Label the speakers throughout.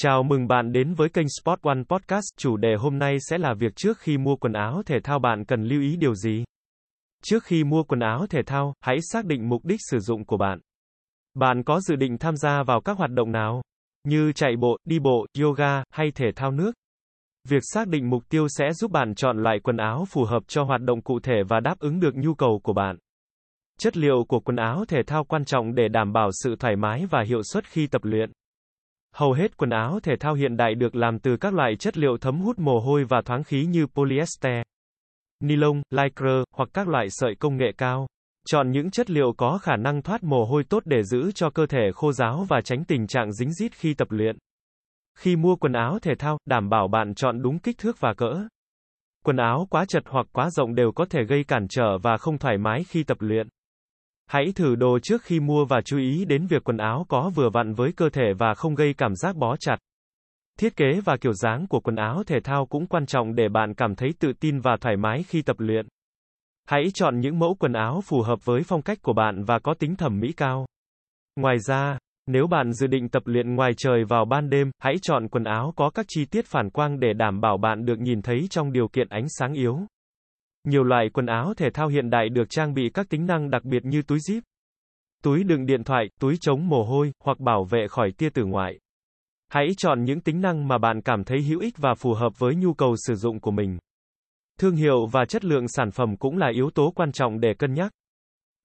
Speaker 1: Chào mừng bạn đến với kênh Sport One Podcast. Chủ đề hôm nay sẽ là việc trước khi mua quần áo thể thao bạn cần lưu ý điều gì. Trước khi mua quần áo thể thao, hãy xác định mục đích sử dụng của bạn. Bạn có dự định tham gia vào các hoạt động nào? Như chạy bộ, đi bộ, yoga, hay thể thao nước? Việc xác định mục tiêu sẽ giúp bạn chọn loại quần áo phù hợp cho hoạt động cụ thể và đáp ứng được nhu cầu của bạn. Chất liệu của quần áo thể thao quan trọng để đảm bảo sự thoải mái và hiệu suất khi tập luyện. Hầu hết quần áo thể thao hiện đại được làm từ các loại chất liệu thấm hút mồ hôi và thoáng khí như polyester, nylon, lycra, hoặc các loại sợi công nghệ cao. Chọn những chất liệu có khả năng thoát mồ hôi tốt để giữ cho cơ thể khô ráo và tránh tình trạng dính rít khi tập luyện. Khi mua quần áo thể thao, đảm bảo bạn chọn đúng kích thước và cỡ. Quần áo quá chật hoặc quá rộng đều có thể gây cản trở và không thoải mái khi tập luyện. Hãy thử đồ trước khi mua và chú ý đến việc quần áo có vừa vặn với cơ thể và không gây cảm giác bó chặt. Thiết kế và kiểu dáng của quần áo thể thao cũng quan trọng để bạn cảm thấy tự tin và thoải mái khi tập luyện. Hãy chọn những mẫu quần áo phù hợp với phong cách của bạn và có tính thẩm mỹ cao. Ngoài ra, nếu bạn dự định tập luyện ngoài trời vào ban đêm, hãy chọn quần áo có các chi tiết phản quang để đảm bảo bạn được nhìn thấy trong điều kiện ánh sáng yếu. Nhiều loại quần áo thể thao hiện đại được trang bị các tính năng đặc biệt như túi zip, túi đựng điện thoại, túi chống mồ hôi, hoặc bảo vệ khỏi tia tử ngoại. Hãy chọn những tính năng mà bạn cảm thấy hữu ích và phù hợp với nhu cầu sử dụng của mình. Thương hiệu và chất lượng sản phẩm cũng là yếu tố quan trọng để cân nhắc.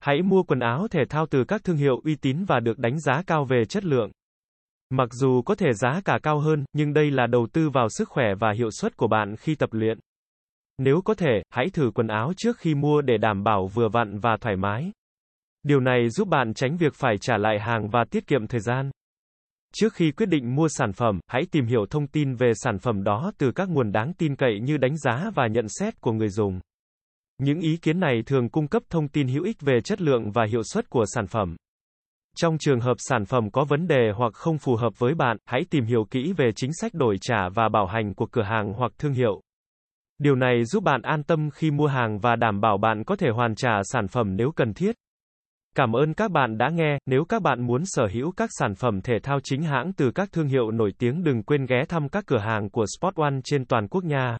Speaker 1: Hãy mua quần áo thể thao từ các thương hiệu uy tín và được đánh giá cao về chất lượng. Mặc dù có thể giá cả cao hơn, nhưng đây là đầu tư vào sức khỏe và hiệu suất của bạn khi tập luyện. Nếu có thể, hãy thử quần áo trước khi mua để đảm bảo vừa vặn và thoải mái. Điều này giúp bạn tránh việc phải trả lại hàng và tiết kiệm thời gian. Trước khi quyết định mua sản phẩm, hãy tìm hiểu thông tin về sản phẩm đó từ các nguồn đáng tin cậy như đánh giá và nhận xét của người dùng. Những ý kiến này thường cung cấp thông tin hữu ích về chất lượng và hiệu suất của sản phẩm. Trong trường hợp sản phẩm có vấn đề hoặc không phù hợp với bạn, hãy tìm hiểu kỹ về chính sách đổi trả và bảo hành của cửa hàng hoặc thương hiệu. Điều này giúp bạn an tâm khi mua hàng và đảm bảo bạn có thể hoàn trả sản phẩm nếu cần thiết. Cảm ơn các bạn đã nghe, nếu các bạn muốn sở hữu các sản phẩm thể thao chính hãng từ các thương hiệu nổi tiếng đừng quên ghé thăm các cửa hàng của Sport One trên toàn quốc nha.